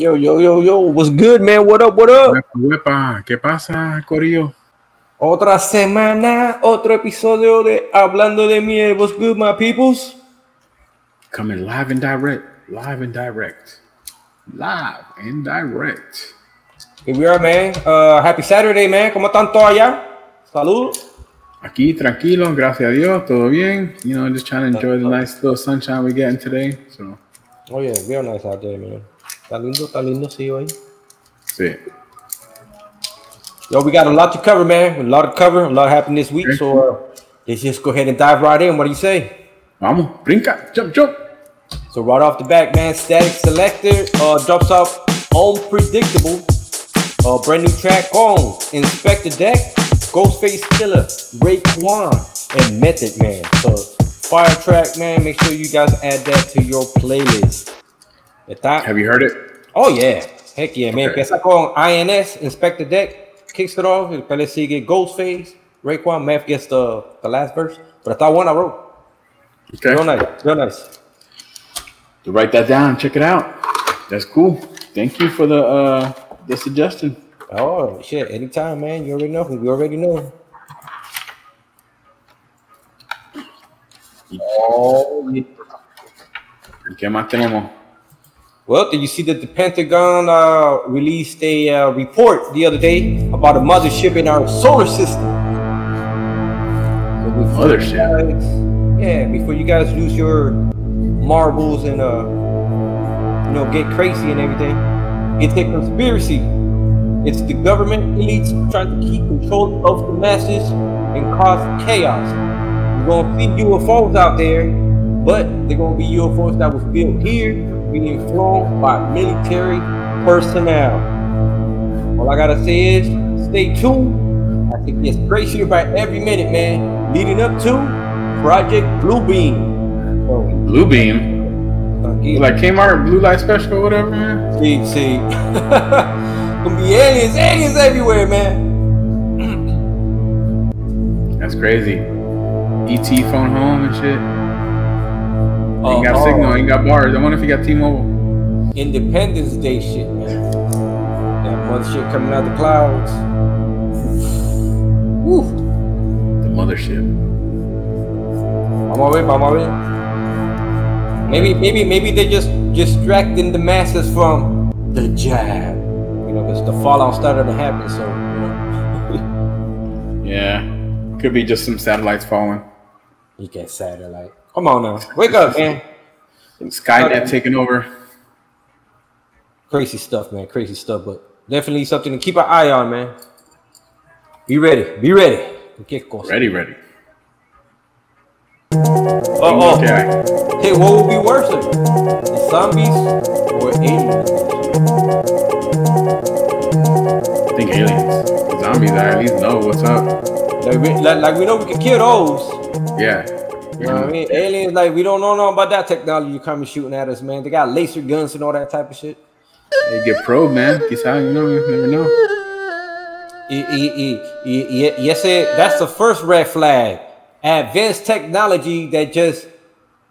Yo, yo, yo, yo, what's good, man? What up, what up? Uepa, ¿Qué pasa, Corillo? Otra semana, otro episodio de Hablando de Miel. What's good, my peoples? Coming live and direct, live and direct, live and direct. Here we are, man. Uh, happy Saturday, man. ¿Cómo están todos allá? Salud. Aquí tranquilo, gracias a Dios, todo bien. You know, just trying to enjoy the nice little sunshine we're getting today. So, Oh, yeah, real nice out there, man. Está lindo, está lindo, sí, hoy. sí. Yo, we got a lot to cover, man. A lot to cover, a lot happened this week. So uh, let's just go ahead and dive right in. What do you say? Vamos, brinca, jump, jump. So right off the back, man, Statik Selektah uh, drops off Unpredictable. Uh, brand new track on Inspectah Deck, Ghostface Killah, Raekwon, and Method Man. So fire track, man. Make sure you guys add that to your playlist. Está- Have you heard it? Oh yeah, heck yeah, man. Okay. Empieza con INS, Inspectah Deck, kicks it off. Después le sigue Ghostface, Raekwon, Meth gets the, the last verse. But está one I wrote. Okay. Real nice, real nice. To write that down, check it out. That's cool. Thank you for the uh the suggestion. Oh shit! Anytime, man. You already know. We already know. Oh. ¿Qué más tenemos? Well, did you see that the Pentagon uh, released a uh, report the other day about a mothership in our solar system? So Mothership? guys- yeah, before you guys lose your marbles and uh, you know, get crazy and everything, it's a conspiracy. It's the government elites trying to keep control of the masses and cause chaos. We're gonna see UFOs out there, but they're gonna be UFOs that was built here, being flown by military personnel. All I gotta say is stay tuned. I think it's crazier by every minute, man. Leading up to Project Bluebeam. So, Blue Beam. Like Kmart Blue Light Special or whatever, man. See, see. Gonna be aliens, aliens everywhere, man. That's crazy. ET phone home and shit. Ain't got Uh, signal, oh, ain't got bars. I wonder if he got T-Mobile. Independence Day shit, man. That mother shit coming out the clouds. Woo. The mothership. I'm already, I'm already. Maybe, maybe, maybe they're just distracting the masses from the jab. You know, because the fallout started to happen. So, you know, Yeah. Could be just some satellites falling. you get satellite. Come on now, wake up, man. Skynet taking over. Crazy stuff, man. Crazy stuff, but definitely something to keep an eye on, man. Be ready. Be ready. Ready, ready. Oh, oh. Okay. Hey, what would be worse? The zombies or aliens? I think aliens. The Zombies, I at least know what's up. Like we, like, like we know we can kill those. Yeah. You know what I mean? Aliens, like we don't know nothing about that technology you coming shooting at us, man. They got laser guns and all that type of shit. They get probed, man. Quizá, you know, you never know. Yes, it, that's the first red flag. Advanced technology that just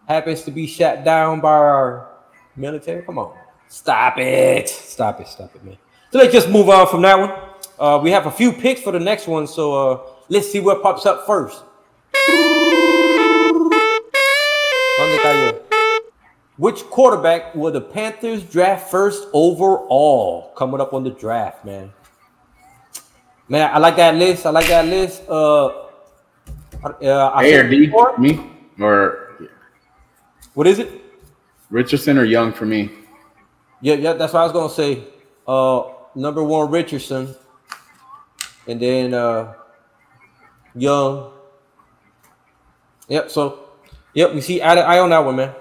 happens to be shut down by our military. Come on. Stop it. Stop it. Stop it, man. So let's just move on from that one. Uh, we have a few picks for the next one. So uh, let's see what pops up first. Which quarterback will the Panthers draft first overall? Coming up on the draft, man. Man, I like that list. I like that list. Uh, uh I A or D? before- Me? Or What is it? Richardson or Young for me? Yeah, yeah, that's what I was gonna say. Uh, number one Richardson, and then uh, Young. Yep. So, yep. We see eye to eye on that one, man.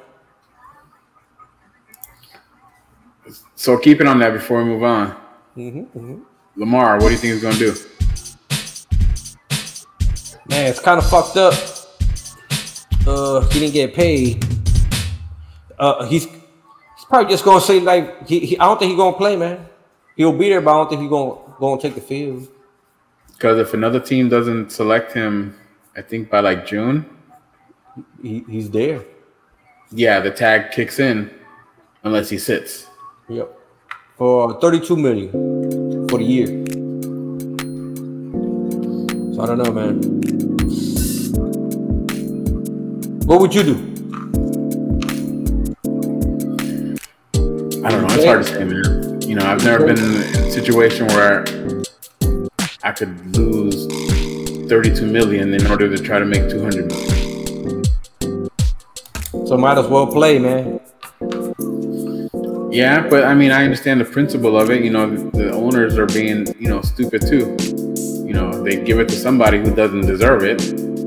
So keep it on that before we move on. hmm Lamar, what do you think he's gonna do? Man, it's kind of fucked up. Uh, he didn't get paid. Uh, he's he's probably just gonna say like he, he I don't think he's gonna play, man. He'll be there, but I don't think he's gonna gonna take the field. Because if another team doesn't select him, I think by like June, He, he's there. yeah, the tag kicks in unless he sits. Yep. for 32 million for the year. So I don't know, man. What would you do? I don't know. It's hard to say, man. You know, I've never been in a situation where I could lose 32 million in order to try to make 200 million. So might as well play, man. Yeah, but I mean, I understand the principle of it. You know, the, the owners are being, you know, stupid too. You know, they give it to somebody who doesn't deserve it,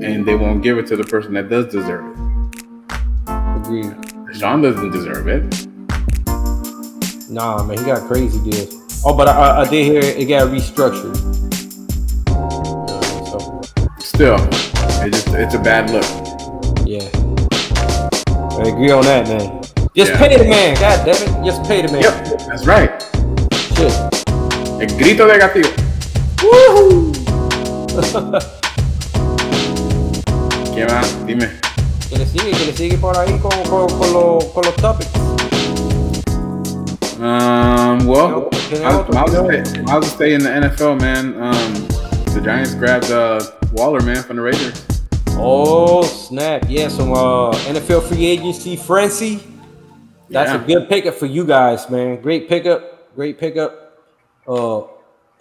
and they won't give it to the person that does deserve it. Agreed. Sean doesn't deserve it. Nah, man, he got crazy deals. Oh, but I, I, I did hear it got restructured. So Still, it just it's a bad look. yeah, I agree on that, man. Just Yeah. pay the man, god damn it. Just pay the man. Yep, that's right. Shit. El grito de gatillo. Woohoo! ¿Qué más? Dime. que le sigue, que le sigue por ahí con, con, con, los, con los topics. Um, well, I'll. I'll, stay, I'll stay in the NFL, man. Um, the Giants grabbed uh, Waller, man, from the Raiders. Oh snap! Yeah, some uh, NFL free agency frenzy. That's Yeah. a good pickup for you guys, man. Great pickup, great pickup. Uh,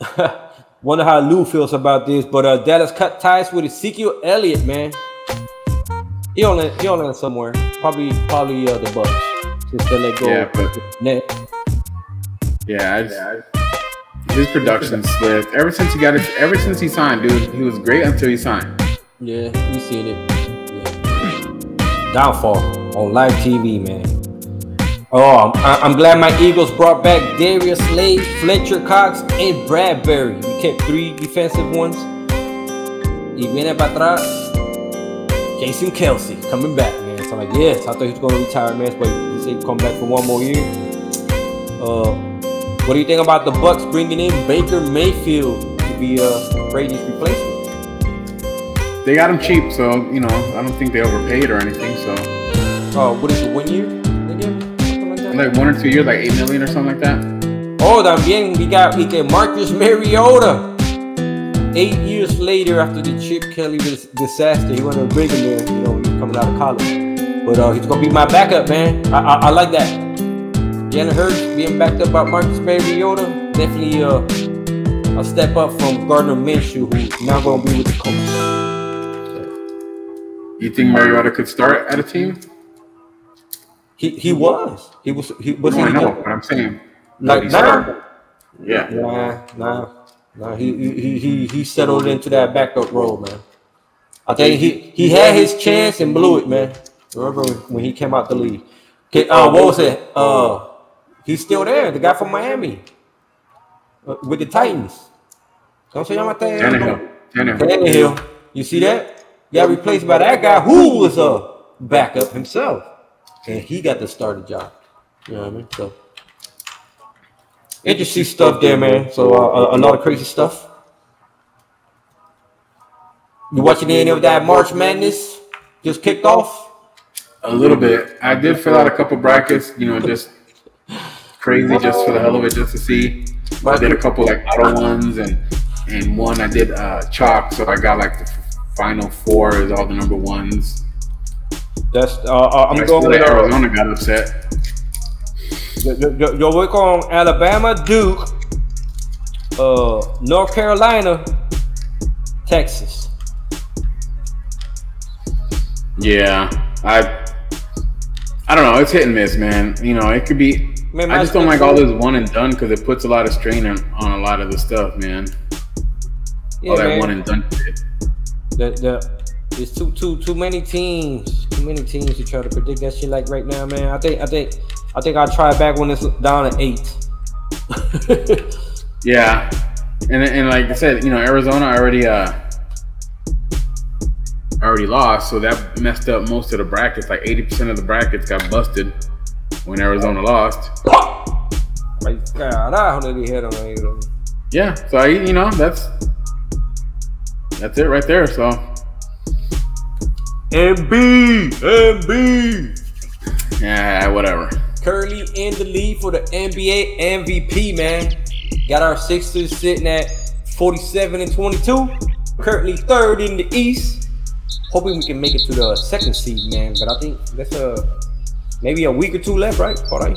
wonder how Lou feels about this, but uh, Dallas cut ties with Ezekiel Elliott, man. He only he on land somewhere, probably probably uh, the Bucks. Since they let go. Yeah, but- Net. Yeah, I just, his production slipped ever since he got it. Ever since he signed, dude, he was great until he signed. Yeah, we seen it. Yeah. Downfall on live TV, man. Oh, I'm, glad my Eagles brought back Darius Slay, Fletcher Cox, and Bradberry. We kept three defensive ones. Y viene para atrás. Jason Kelce coming back, man. So I'm like, yes, I thought he was going to retire, man, but he said he'd come back for one more year. Uh, what do you think about the Bucks bringing in Baker Mayfield to be uh, Brady's replacement? They got him cheap, so you know I don't think they overpaid or anything. So Oh, what is it? One year? Like one or two years, like eight million or something like that. Oh, también we got we get Marcus Mariota. Eight years later, after the Chip Kelly disaster, he went to Brigham there. You know, coming out of college. But uh, he's gonna be my backup, man. I I, I like that. Jalen Hurts being backed up by Marcus Mariota, definitely uh, a step up from Gardner Minshew, who's now gonna be with the Colts. You think Mariota could start at a team? He he was he was he was No, he I know, but I'm saying like he's now. Yeah, Nah, nah, nah. He he he he settled into that backup role, man. I think he he had his chance and blew it, man. Remember when he came out the league? Okay, uh, what was it? Uh, he's still there. The guy from Miami uh, with the Titans. ¿Cómo se llama este? Tannehill. Tannehill. Tannehill. You see that? Got replaced by that guy who was a backup himself, and he got the starting job. You know what I mean? So interesting stuff there, man. So uh, a, a lot of crazy stuff. You watching any of that March Madness? Just kicked off. A little bit. I did fill out a couple brackets, you know, just crazy, just for the hell of it, just to see. I did a couple like auto ones, and and one I did uh chalk, so I got like the final four is all the number ones. That's uh, uh, I'm I going with uh, Arizona got upset. yo, yo, yo- voy con Alabama, Duke, uh, North Carolina, Texas. Yeah, I I don't know. It's hit and miss, man. You know, it could be. Man, I just don't like all this one and done because it puts a lot of strain on, on a lot of the stuff, man. Yeah, all that man. one and done shit. the, the there's too too too many teams, too many teams to try to predict that shit like right now, man. I think I think I think I'll try back when it's down at eight. Yeah, and and like I said, you know, Arizona already uh already lost, so that messed up most of the brackets. Like eighty percent of the brackets got busted when Arizona lost. Like, carajo, le dijeron ahí, bro. Yeah, so I, you know, that's that's it right there. So Embiid, Embiid. yeah, whatever. currently in the lead for the NBA MVP, man. Got our Sixers sitting at 47 and 22. Currently third in the East. Hoping we can make it to the second seed, man. But I think that's a maybe a week or two left, right? All right.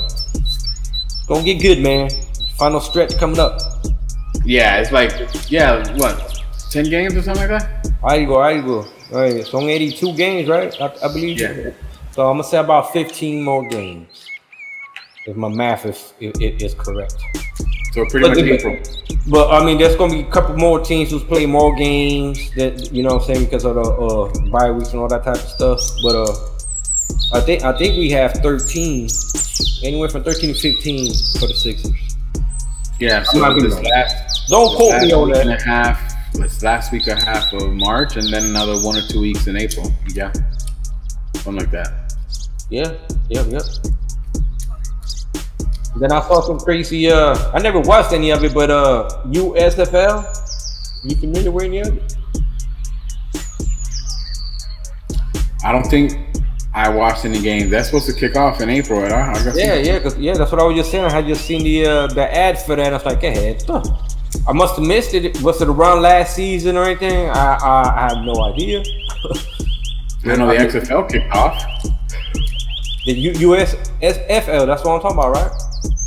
Gonna get good, man. Final stretch coming up. Yeah, it's like yeah, what, ten games or something like that? There you go, there you go. All right, only 82 games, right? I, I believe. Yeah. So I'm gonna say about 15 more games, if my math is is, is correct. So pretty But much April. But I mean, there's gonna be a couple more teams who's play more games that you know what I'm saying because of the uh, bye weeks and all that type of stuff. But uh, I think I think we have 13, anywhere from 13 to 15 for the Sixers. Yeah, I'm not so this wrong. last Don't this quote last me on that. and a half. This last week a half of March, and then another one or two weeks in April. Yeah, something like that. Yeah, yeah, yeah. Then I saw some crazy. Uh, I never watched any of it, but uh, USFL. You familiar with any of it? I don't think I watched any games. That's supposed to kick off in April, right? I guess. Yeah, yeah, yeah, that's what I was just saying. I had just seen the uh, the ad for that. I was like, hey, huh. I must have missed it. Was it around last season or anything? I I, I have no idea. I know the XFL kicked off. The U- USFL, that's what I'm talking about, right?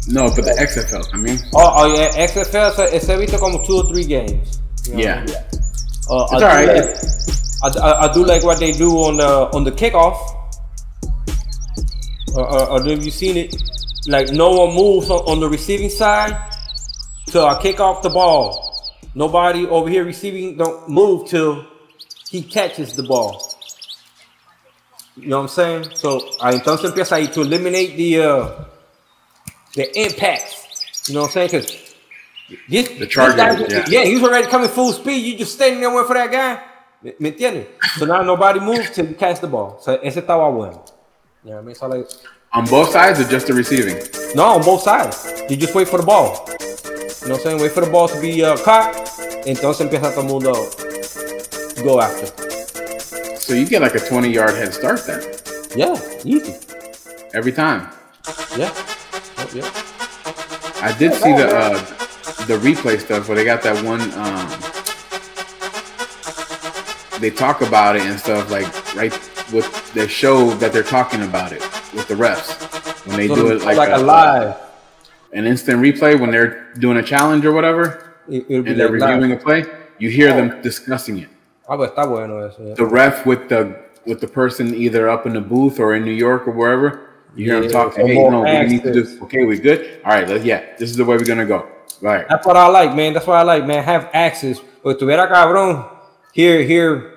No, but the XFL. I mean, Oh, oh yeah, XFL. So it's every took almost two or three games. You know? yeah, Uh, it's I all do like- I, I, I do like what they do on the on the kickoff. Uh, uh, uh, have you seen it? Like no one moves on, on the receiving side till I kick off the ball. Nobody over here receiving don't move till he catches the ball. You know what I'm saying? So ah, entonces empieza ahí to eliminate the uh, the impacts. You know what I'm saying? Because this, The charger, guy- yeah. yeah, he's already coming full speed. You just standing there waiting for that guy. ¿Me, me entiendes? So now nobody moves till you catch the ball. So ese estaba bueno. You know what I mean? So like, on both sides or just the receiving? no, on both sides. You just wait for the ball. You know what I'm saying? Wait for the ball to be uh, caught. Entonces empieza todo el mundo go after. So you get like a 20 yard head start then Yeah, easy. every time. Yeah. Yep, yep. I did see the uh, the replay stuff where they got that one. Um, they talk about it and stuff like right with they show that they're talking about it with the refs when they So do it like, like, a, a live. An instant replay when they're doing a challenge or whatever It, it'll be and they're like live. reviewing a play. You hear them discussing it. Ah, pues está bueno eso. yeah. The ref with the with the person either up in the booth or in New York or wherever. You hear them talking. Hey, no, we need to do. Okay, we good. All right. Yeah, this is the way we're gonna go. Right. That's what I like, man. That's what I like, man. Have access. But tuviera cabrón, here, hear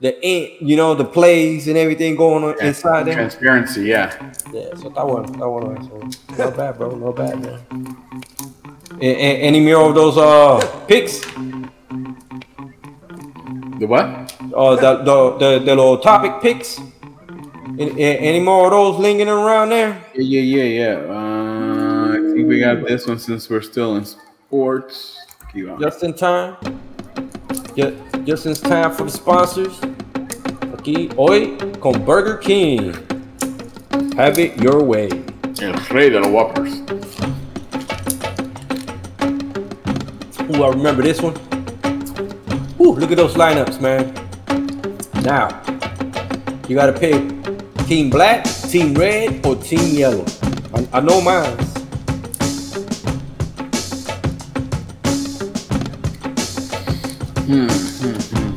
the in, you know, the plays and everything going on Yeah, inside there. Transparency, yeah. Yeah, so that one, that one, so not bad, bro, not bad, man. A- a- any more of those uh picks? The what? Uh, the the the, the little topic picks. Any, any more of those lingering around there? Yeah, yeah, yeah, yeah. Uh, I think we got this one since we're still in sports. Just in time. Just, just in time for the sponsors. Aquí hoy con Burger King. Have it your way. El rey de los whoppers. Ooh, I remember this one. Ooh, look at those lineups, man. Now, you gotta pick Team Black, Team Red, or Team Yellow. I, I know mine. Hmm, hmm, hmm,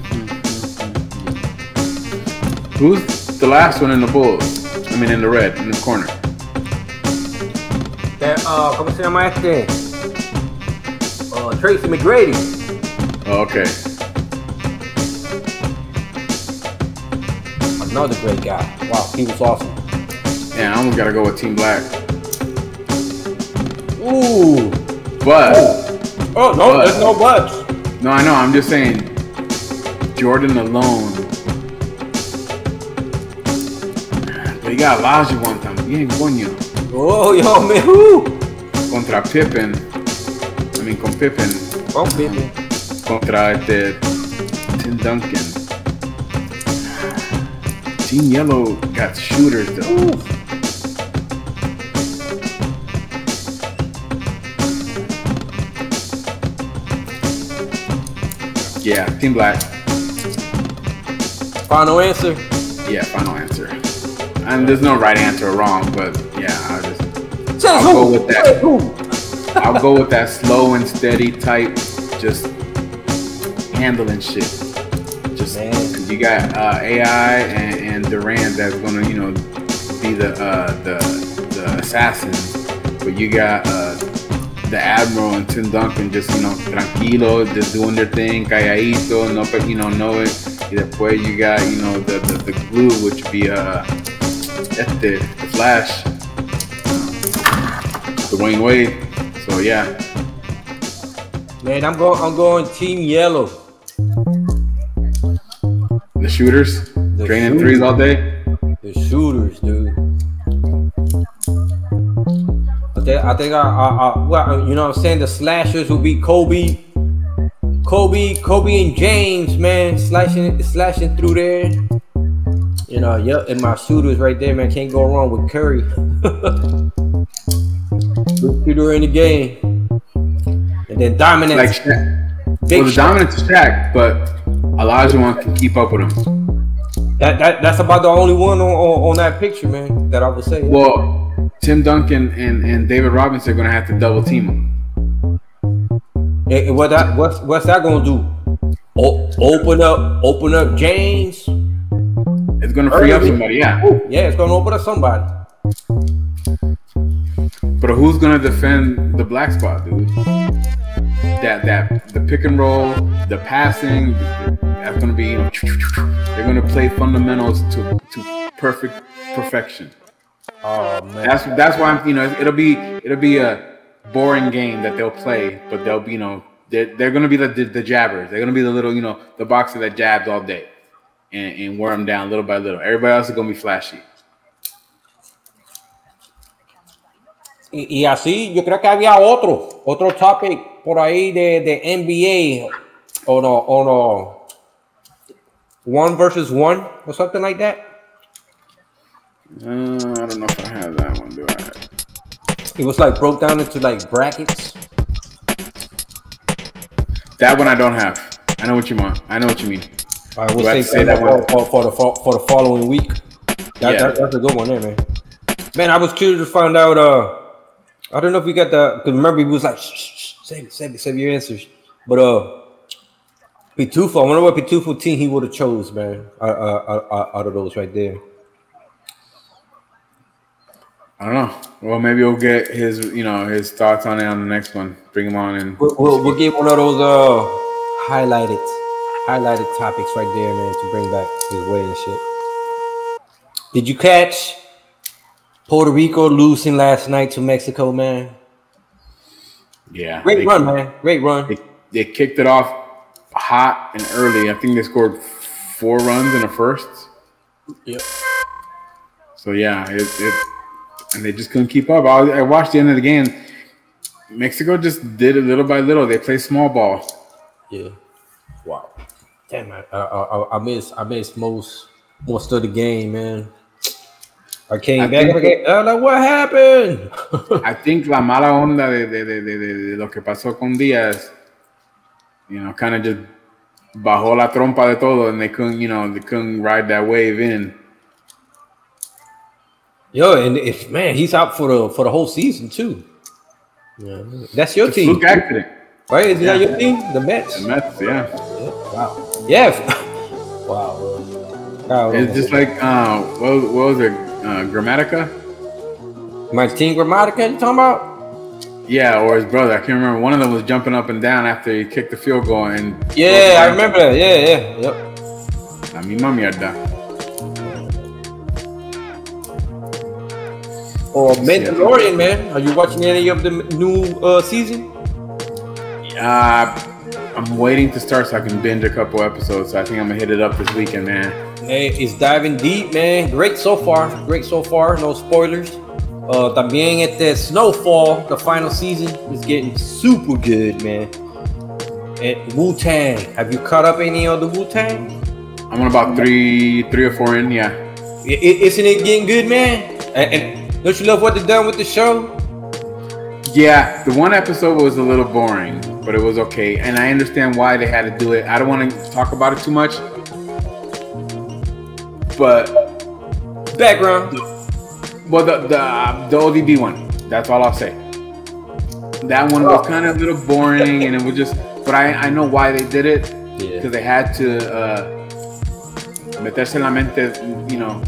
Who's the last one in the bulls? I mean, in the red, in the corner. That, uh, ¿Cómo se llama este? Uh, Tracy McGrady. Oh, okay. Another great guy. Wow, he was awesome. Yeah, I almost gotta go with Team Black. Ooh. But Oh, no, But- there's no buts. No, I know. I'm just saying, Jordan alone. But he got Olajuwon también, coño. Oh, yo, man. Woo. Contra Pippen. I mean, con Pippen. Oh, baby. Contra este Tim Duncan. Team Yellow got shooters though. Team Black. Final answer. Yeah, final answer. And there's no right answer or wrong, but yeah, I just I'll go with that. I'll go with that slow and steady type, just handling shit. Just Man. you got uh, AI and, and Durant that's gonna, you know, be the uh, the the assassins, but you got uh, the Admiral and Tim Duncan just, you know, tranquilo, just doing their thing, calladito, no, but you know, know it. Y después you got, you know, the the, the glue, which would be uh, este, the Flash, Dwyane Wade. So yeah. Man, I'm going. I'm going Team Yellow. The shooters, The draining shooters. threes all day. I think. I. I. I, well, you know, what I'm saying the slashers will be Kobe, Kobe, Kobe and James, man, slashing, slashing through there. You know, yep, and my shooters right there, man, can't go wrong with Curry. Good shooter in the game, and then dominant. Like Shaq. big Well, the shot. dominant Shaq, but Olajuwon can keep up with him. That, that that's about the only one on, on, on that picture, man. That I would say. Well, Tim Duncan and, and David Robinson are gonna have to double team him. And what that what's what's that gonna do? O- open up, open up James. It's gonna free up somebody, yeah. Yeah, it's gonna open up somebody. But who's gonna defend the black spot, dude? That that the pick and roll, the passing, that's gonna be you know, they're gonna play fundamentals to to perfect perfection. Oh man. That's that's why I'm you know it'll be it'll be a boring game that they'll play, but they'll be you know they're, they're gonna be the, the the jabbers. They're gonna be the little you know the boxer that jabs all day and, and wear them down little by little. Everybody else is gonna be flashy. Y, y así, yo creo que había otro, otro topic por ahí de, de NBA o no, o no. One versus one or something like that. Uh, I don't know if I have that one. Do I? It was like broke down into like brackets. That one I don't have. I know what you want. I know what you mean. I I say, say that that for, for, for the for, the following week. That, Yeah. that, that's a good one there, man. Man, I was curious to find out. Uh, I don't know if we got the because remember he was like, shh, shh, shh, save it, save it, save your answers. But uh, Pitufo, I wonder what Pitufo team he would have chose, man. Uh, uh, uh, out of those right there. I don't know. Well, maybe we'll get his you know his thoughts on it on the next one. Bring him on and We'll, we'll, we'll get one of those uh highlighted, highlighted topics right there, man, to bring back his way and shit. Did you catch Puerto Rico losing last night to Mexico, man? yeah. Great they- run, man. Great run. They, they kicked it off hot and early. I think they scored four runs in the first. Yep. So yeah, it, it and they just couldn't keep up. I, I watched the end of the game. Mexico just did it little by little. They play small ball. Yeah. Wow. Damn, I, I, I, I missed I missed most most of the game, man. I came I back think- and I was like, what happened? I think la mala onda de, de, de, de, de- de lo que pasó con Díaz, you know, kind of just bajó la trompa de todo, and they couldn't, you know, they couldn't ride that wave in. Yo, and if man, he's out for the for the whole season too. Yeah, that's your It's team, fluke accident. right? Is that your team? The Mets. The Mets, yeah. Yeah. Wow. Yeah. wow. Wow. It's just like uh, what, what was it? Uh, Gramatica? my team Gramatica. You talking about? Yeah, or his brother. I can't remember. One of them was jumping up and down after he kicked the field goal, and Yeah, I remember that. Yeah, yeah, yep. La had mierda. Or Mandalorian, man. Are you watching any of the new uh, season? Uh, I'm waiting to start so I can binge a couple episodes. So I think I'm gonna hit it up this weekend, man. Hey, it's diving deep, man. Great so far. Great so far. No spoilers. Uh, también este Snowfall, the final season, is getting super good, man. And Wu Tang. Have you caught up any of the Wu Tang? I'm on about three, three or four in. Yeah, Isn't it getting good, man? And, and don't you love what they've done with the show? yeah. The one episode was a little boring, but it was okay. And I understand why they had to do it. I don't want to talk about it too much, but background. Well, the the uh, the ODB one. That's all I'll say. That one was kind of a little boring, and it was just. But I I know why they did it because yeah. they had to uh, meterse en la mente, you know.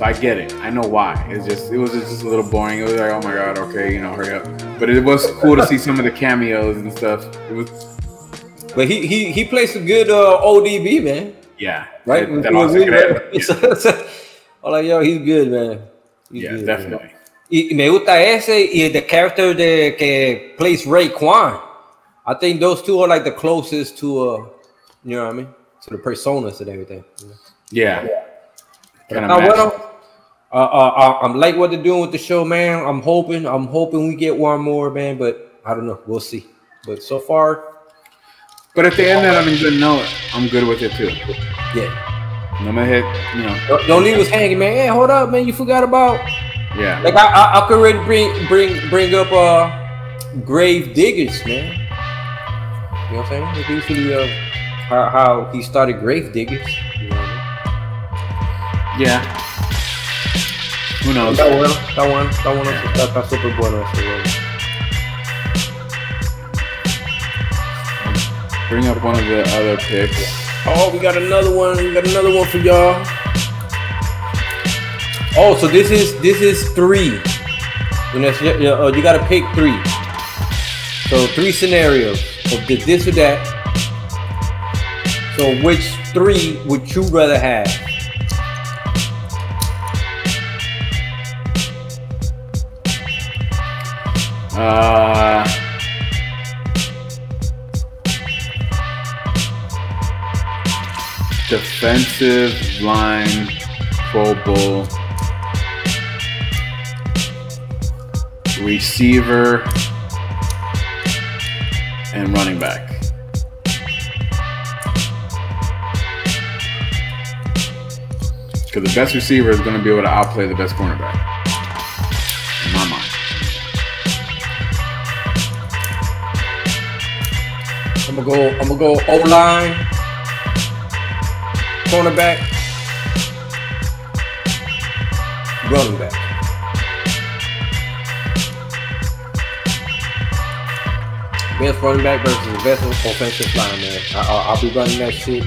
So I get it. I know why. It's just it was just a little boring. It was like, oh my god, okay, you know, hurry up. But it was cool to see some of the cameos and stuff. It was. But he he he plays a good uh, ODB man. Yeah. Right. That, that was yeah. I'm like, yo, he's good, man. He's yeah, good, definitely. Man. Y me gusta ese y the character de que plays Raekwon. I think those two are like the closest to uh, you know what I mean, to the personas and everything. Yeah. Well, uh, uh, I'm like what they're doing with the show, man. I'm hoping, I'm hoping we get one more, man. But I don't know. We'll see. But so far, but at the end of it, I'm good note. I'm good with it too. Yeah. No hit, you know. Don't, don't leave us hanging, man. Hey, hold up, man. You forgot about. Yeah. Like I, I, I could really bring, bring, bring up uh, Gravediggaz, man. You know what I'm saying? Like usually, uh, how, how he started Gravediggaz. You know Yeah. Who knows? One, that one, that one, yeah. that, that's super bueno. Bring up one of the other picks. Oh, we got another one. We got another one for y'all. Oh, so this is this is three. You know, uh, you got to pick three. So three scenarios of this or that. So which three would you rather have? Uh defensive line Pro Bowl receiver and running back. Because the best receiver is going to be able to outplay the best cornerback. In my mind. I'm gonna go. I'm gonna go O line cornerback, running back. Best running back versus the best offensive line, man. I, will be running that shit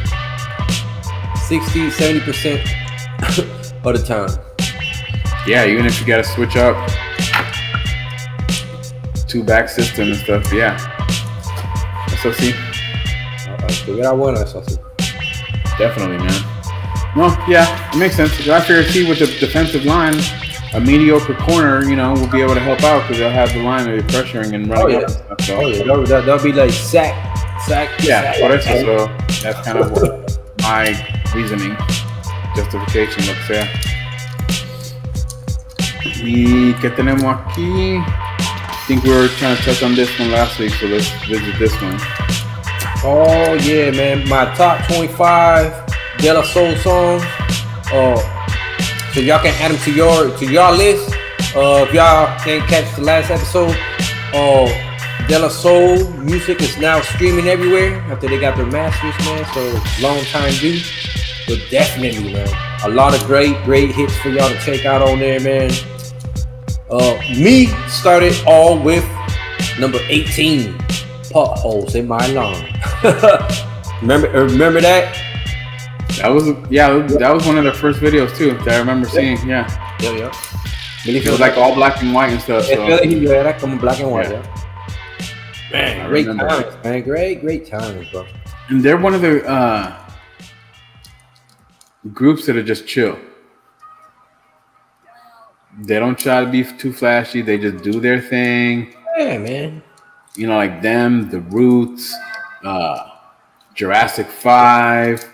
60, 70% of the time. Yeah, even if you got to switch up two back system and stuff, yeah. Eso sí. Figure out one, eso sí. Definitely, man. Well, yeah, it makes sense. I figure see with the defensive line, a mediocre corner, you know, will be able to help out because they'll have the line to be pressuring and running oh, yeah. stuff. So. Oh, yeah. They'll, they'll, be like sack, sack. Yeah, sack, eso, so that's kind of what my reasoning, justification looks sea. ¿Y qué tenemos aquí? I think we were trying to touch on this one last week, so let's visit this one. Oh yeah, man. My top 25 De La Soul songs. Uh, so y'all can add them to your to your list. Uh, if y'all didn't catch the last episode, uh, De La Soul music is now streaming everywhere after they got their masters, man. So long time due. But definitely, man, a lot of great, great hits for y'all to check out on there, man. Uh, me started all with number 18 potholes in my lawn. remember, remember that? That was yeah, that was one of the first videos too that I remember seeing. Yeah, yeah, yeah. It was like all black and white and stuff. So. Era como black and white. Yeah. Man, great times, man. Great, great times, bro. And they're one of the uh, groups that are just chill. They don't try to be too flashy. They just do their thing. Yeah, man you know, like them, The Roots, uh, Jurassic Five,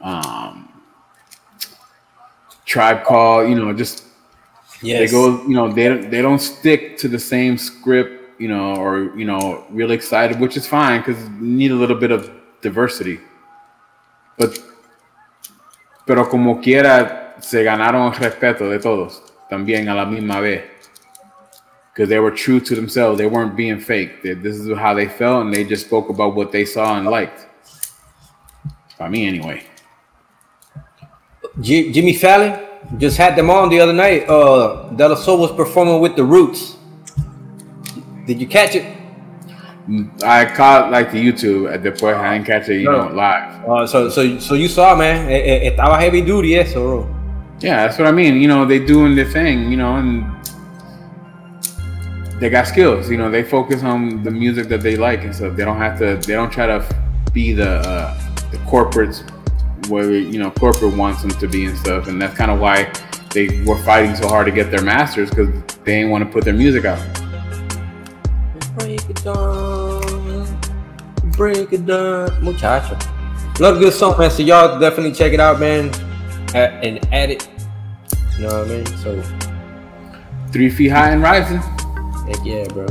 um, Tribe Call. You know, just yes. they go. You know, they don't they don't stick to the same script. You know, or you know, really excited, which is fine because you need a little bit of diversity. But, pero como quiera, se ganaron el respeto de todos también a la misma vez. because they were true to themselves. They weren't being fake. They, this is how they felt, and they just spoke about what they saw and liked. By me, anyway. G- Jimmy Fallon just had them on the other night. Uh, De La Soul was performing with the Roots. Did you catch it? I caught like the YouTube at the point. I didn't catch it, you know, live. Uh, so, so, so you saw, man. It, it, estaba heavy duty, eso. Yeah, that's what I mean. You know, they doing their thing. You know, and they got skills. You know, they focus on the music that they like and stuff. They don't have to. They don't try to be the uh, the corporates where you know corporate wants them to be and stuff. And that's kind of why they were fighting so hard to get their masters because they didn't want to put their music out. Break it down, break it down, muchacho. Another good song, man. So y'all definitely check it out, man, and add it. You know what I mean? So three feet high and rising. Heck yeah, bro.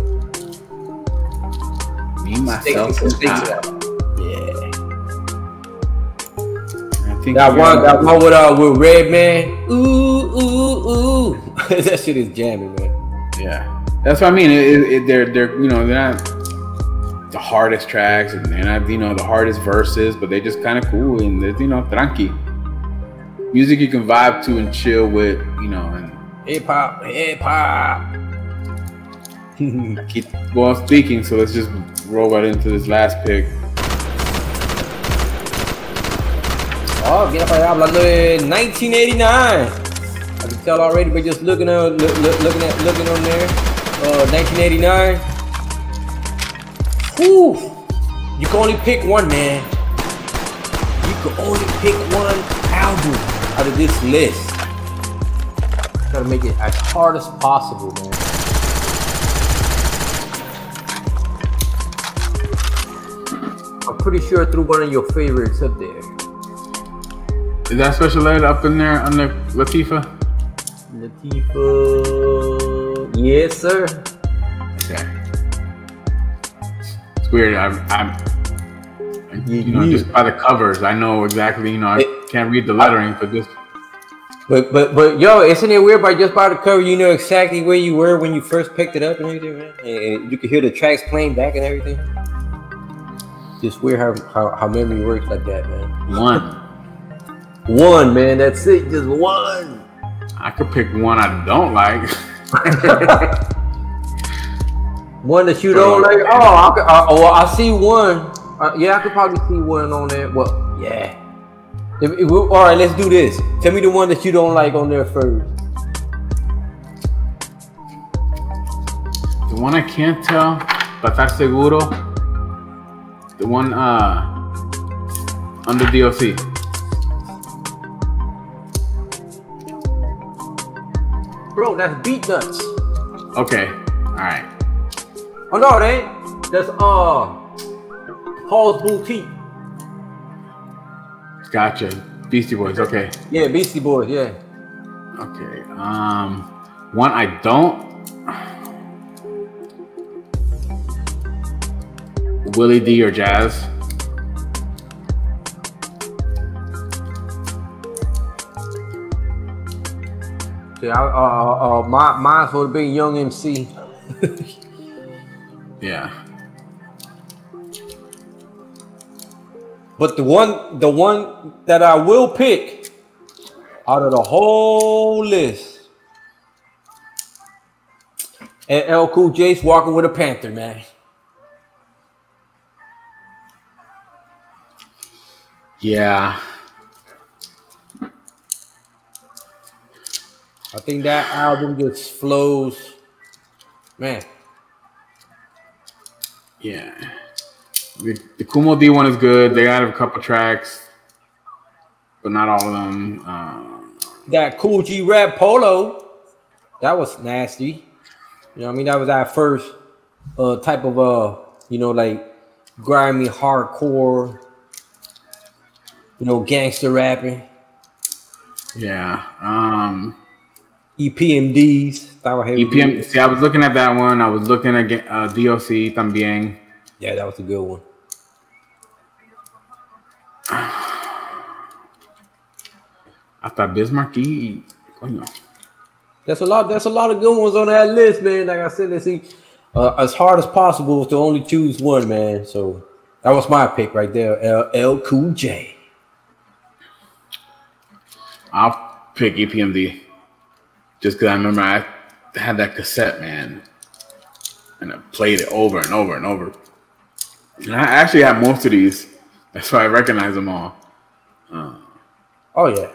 Me, myself, and I. Yeah. I think That one, that one with uh with Redman. Ooh, ooh, ooh. that shit is jamming, man. Yeah, that's what I mean. It, it, it- they're they're you know they're not the hardest tracks and they're not you know the hardest verses, but they just kind of cool and they're you know tranqui music you can vibe to and chill with. You know, and Hip hop, hip hop. keep well speaking. So let's just roll right into this last pick. Oh, allá hablando de 1989. I can tell already by just looking at look, look, looking at looking on there. Uh, 1989. Whew. You can only pick one, man. You can only pick one album out of this list. Try to make it as hard as possible, man. I'm pretty sure I threw one of your favorites up there. Is that special ed up in there under Latifah? Latifah. Yes, sir. Okay. It's weird. I'm, I'm you know, just by the covers, I know exactly. You know, I It- can't read the lettering, but this. But but but yo, isn't it weird by just by the cover you know exactly where you were when you first picked it up and everything, man? And, you can hear the tracks playing back and everything. Just weird how, how how memory works like that, man. one. One man, that's it, just one. I could pick one I don't like. One that you don't like. Oh, I could, uh, oh, I see one. Uh, yeah, I could probably see one on there. Well, yeah. If, if we, all right, let's do this. Tell me the one that you don't like on there first. The one I can't tell, but that's seguro. The one uh under DOC. Bro, that's Beatnuts. Okay, all right. Oh no, it ain't. That's uh Paul's Boutique. Gotcha. Beastie Boys. Okay, Yeah, Beastie Boys. Yeah. okay. Um, one I don't. Willie D or Jazz. Yeah. I, uh, uh, my mine would Young MC. Yeah. But the one, the one that I will pick out of the whole list, and L Cool J's walking with a Panther, man. Yeah. I think that album just flows, man. Yeah. The, the Kool Moe Dee one is good. They got a couple tracks, but not all of them. Um, That Kool G Rap Polo, that was nasty. You know, what I mean, that was our first uh type of uh, you know, like grimy hardcore, you know, gangster rapping, yeah. Um, EPMDs. That was heavy. EPM. See, I was looking at that one. I was looking at uh, DOC también. Yeah, that was a good one. Hasta Biz Markie y coño. That's a lot. That's a lot of good ones on that list, man. Like I said, let's see, uh, as hard as possible to only choose one, man. So that was my pick right there. L, L Cool J. I'll pick EPMD just because I remember I had that cassette, man, and I played it over and over and over. And I actually have most of these. That's why I recognize them all. Uh, oh yeah,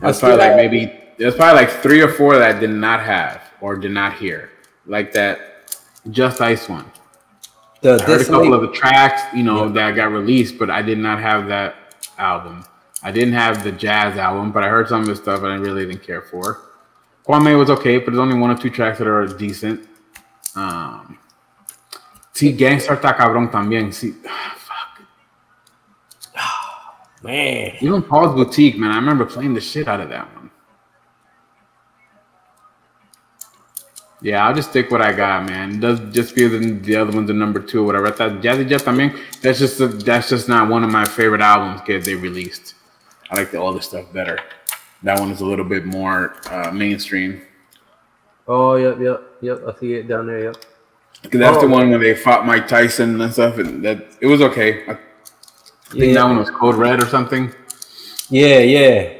that's probably like maybe there's probably like three or four that I did not have or did not hear, like that Just Ice one. The, I heard a couple of the tracks, you know, yeah. that got released, but I did not have that album. I didn't have the jazz album, but I heard some of the stuff and I really didn't care for. Kwame was okay, but there's only one or two tracks that are decent. Um, sí, Gang Starr está cabrón también. Sí, fuck. man. Even Paul's Boutique, man. I remember playing the shit out of that one. Yeah, I'll just stick what I got, man. Does just because the other one's a number two or whatever. I thought Jazzy Jeff, I mean, that's just a, that's just not one of my favorite albums that they released. I like the other stuff better. That one is a little bit more uh, mainstream. Oh, yep, yep, yep. I see it down there. Yep. Because that's oh. the one where they fought Mike Tyson and stuff, and that it was okay. I, think yeah. that one was Code Red or something. Yeah, yeah,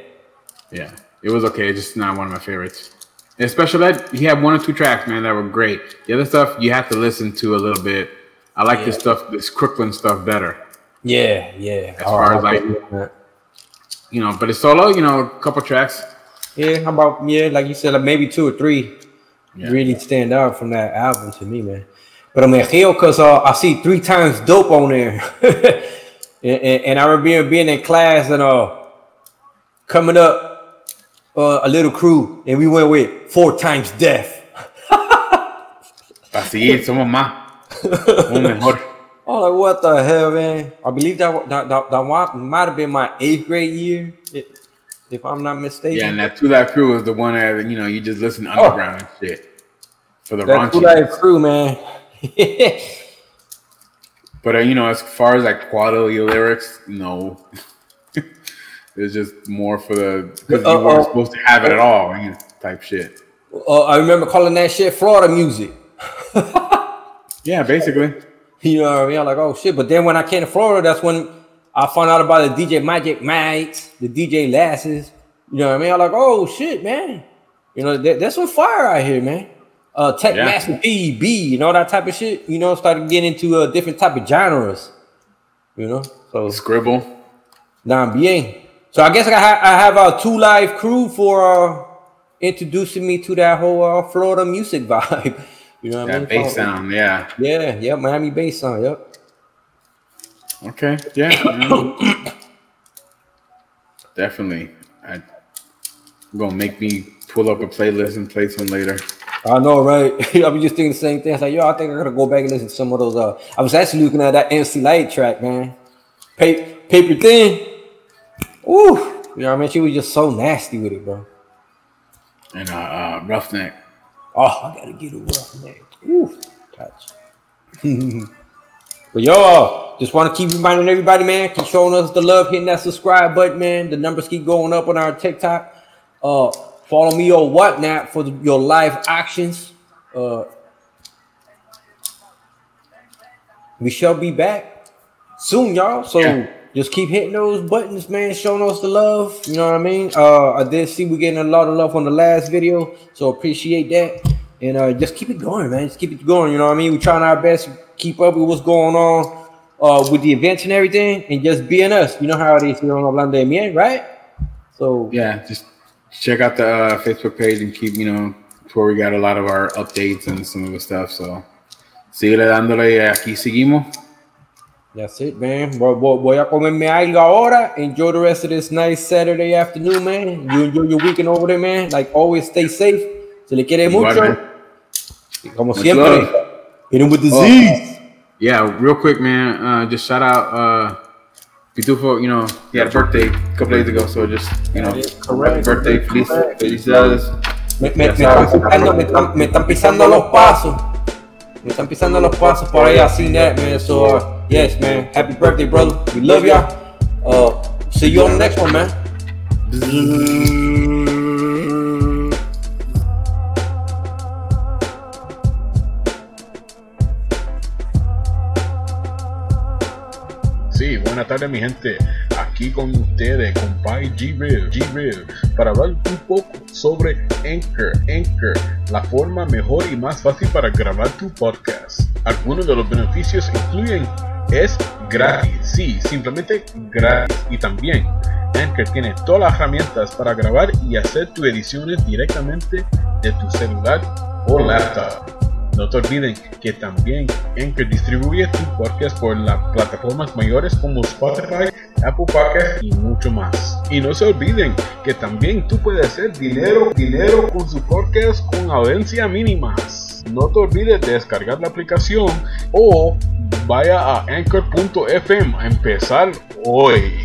yeah. It was okay. Just not one of my favorites. And Special Ed, he had one or two tracks, man, that were great. The other stuff you have to listen to a little bit. I like yeah. this stuff, this Crooklyn stuff better. Yeah, yeah. As oh, far as like, you know, but it's solo, you know, a couple tracks. Yeah, how about yeah, like you said, like maybe two or three yeah. really stand out from that album to me, man. But I mean, hell, cause uh, I see three times dope on there, and, and, and, I remember being, in class and uh coming up uh, a little crew, and we went with four times death. Así somos más. mejor. Oh, like what the hell, man? I believe that that, that, that might have been my eighth grade year, if I'm not mistaken. Yeah, and that Two Live Crew was the one that you know you just listen oh. underground oh. and shit for the that Two Live Crew, man. but uh, you know, as far as like quality lyrics, no, it's just more for the because uh, you weren't uh, supposed to have it at all, type shit. Uh, I remember calling that shit Florida music. yeah, basically. You know what I mean? I'm like, oh shit. But then when I came to Florida, that's when I found out about the DJ Magic Mikes, the DJ Lazes. You know what I mean? I'm like, oh shit, man. You know, that, that's what fire out here, man. Uh, Tech yeah. Master PB, you know that type of shit. You know, started getting into a uh, different type of genres. You know, so scribble. Bien. So I guess I, ha- I have a two live crew for uh, introducing me to that whole uh, Florida music vibe. You know what that I mean? bass sound, yeah. Yeah, yeah, Miami bass sound, yep. Okay, yeah. Definitely. I gonna make me pull up a playlist and play some later. I know, right? I was just thinking the same thing. I was like, yo, I think I'm gonna go back and listen to some of those. Uh, I was actually looking at that MC Lyte track, man. Pa- paper thin. Ooh, you know what I mean? She was just so nasty with it, bro. And uh, uh ruffneck. Oh, I gotta get a ruffneck. Ooh, touch. but y'all, just want to keep reminding everybody, man, keep showing us the love, hitting that subscribe button, man. The numbers keep going up on our TikTok. Uh, follow me on Whatnot for the, your live actions. Uh, we shall be back soon, y'all. So. Yeah just keep hitting those buttons, man, showing us the love. You know what I mean? Uh, I did see we getting a lot of love on the last video, so appreciate that. And uh, just keep it going, man. Just keep it going. You know what I mean? We're trying our best to keep up with what's going on uh, with the events and everything, and just being us. You know how it is here on Hablando de Miel, right? So yeah, just check out the uh, Facebook page and keep you know where we got a lot of our updates and some of the stuff. So sigue dándole aquí seguimos. That's it, man. Voy a comerme algo ahora. Enjoy the rest of this nice Saturday afternoon, man. You enjoy your weekend over there, man. Like always, stay safe. Se le quiere mucho. Como Much siempre. Love. Hit him with the oh. Yeah, real quick, man. Uh, just shout out uh, Pitufo. You know, he had a birthday a couple days ago, so just you know, correct. birthday, feliz, felicidades. Me, me, me, están pisando, me, están, me están pisando los pasos. Me están pisando los pasos por ahí. I seen that, man. So. Uh, Yes, man. Happy birthday, brother. We love y'all. Uh, see you on the next one, man. Tardes, mi gente. Aquí con ustedes, con G-Rev, G-Rev, para hablar un poco sobre Anchor. Anchor, la forma mejor y más fácil para grabar tu podcast. Algunos de los beneficios incluyen es gratis, sí, simplemente gratis. Y también Anchor tiene todas las herramientas para grabar y hacer tus ediciones directamente de tu celular o laptop. No te olviden que también Anchor distribuye tu podcast por las plataformas mayores como Spotify, Apple Podcasts y mucho más. Y no se olviden que también tú puedes hacer dinero, dinero con su podcast con audiencia mínimas. No te olvides de descargar la aplicación o vaya a anchor.fm a empezar hoy.